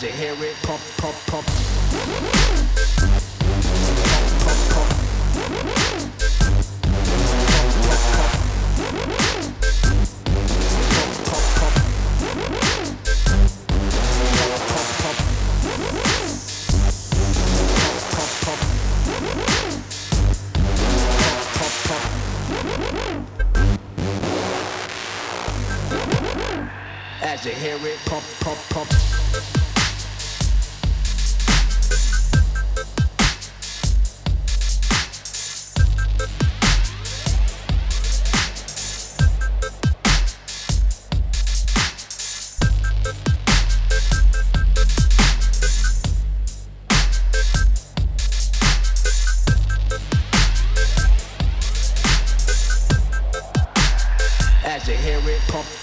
Did you hear it? Pop, pop, pop. Pop, pop, pop. come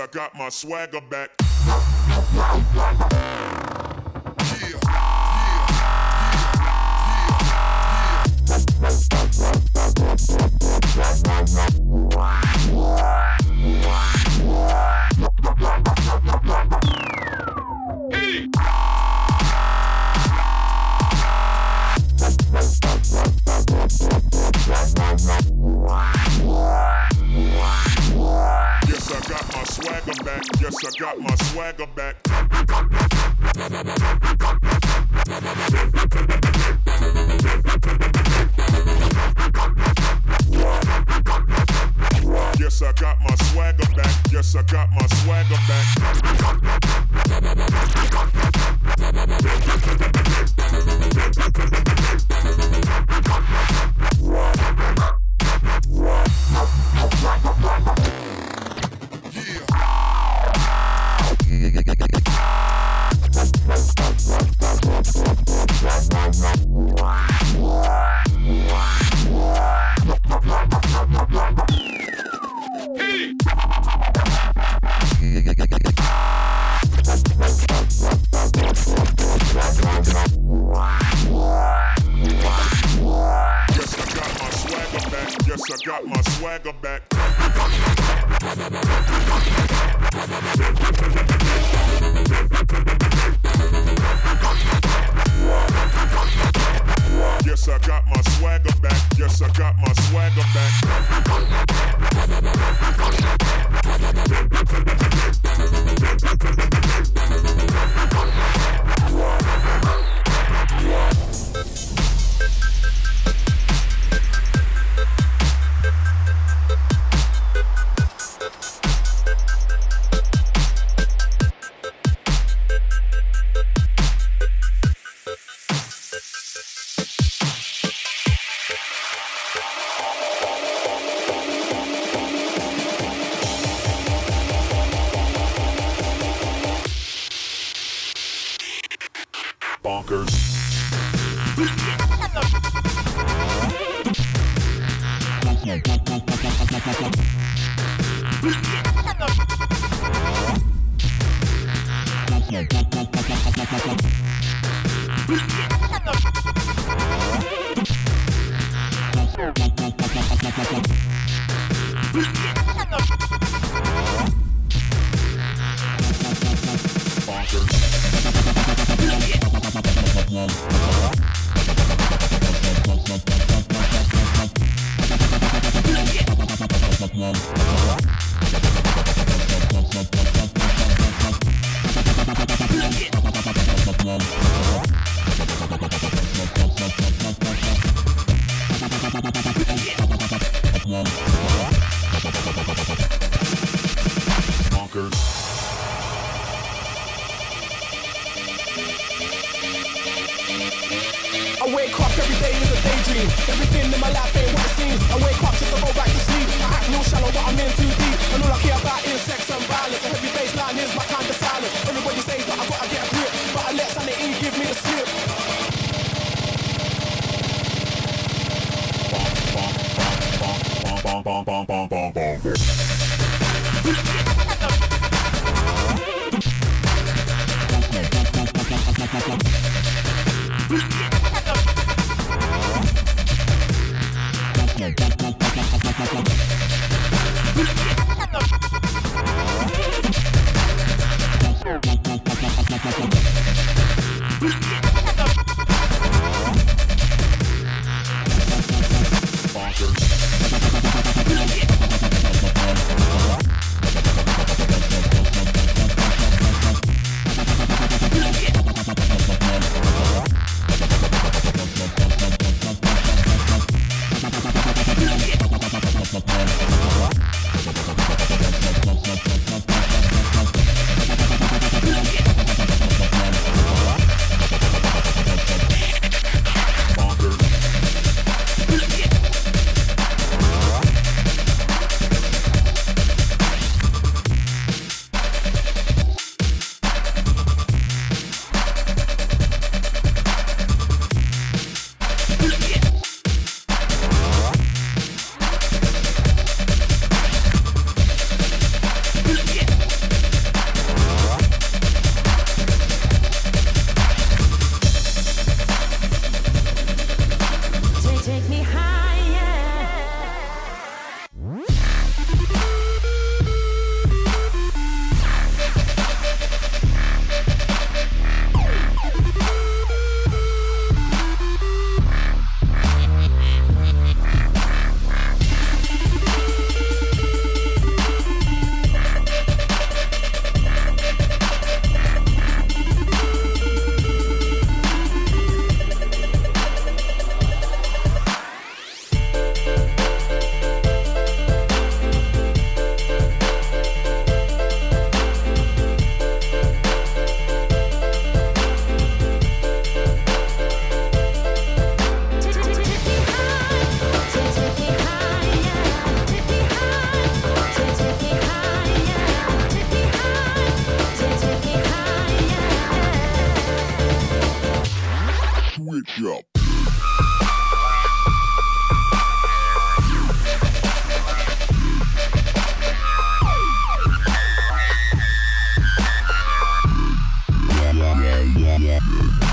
I got my swagger back. Yeah, yeah, yeah, bom bom bom Yeah.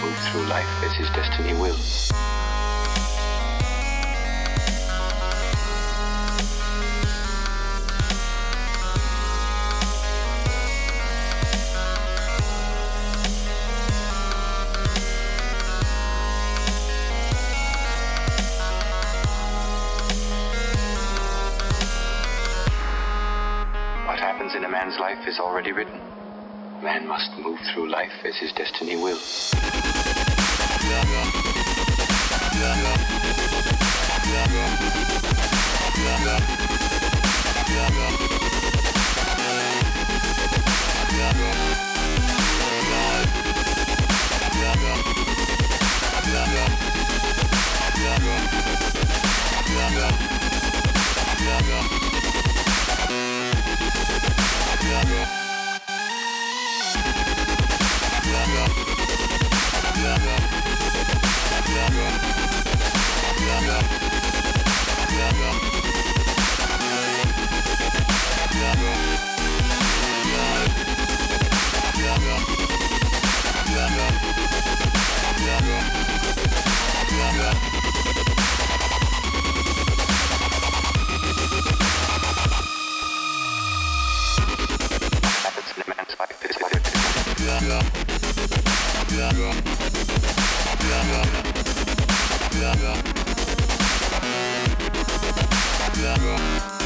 Move through life as his destiny wills. What happens in a man's life is already written. Man must move through life as his destiny happens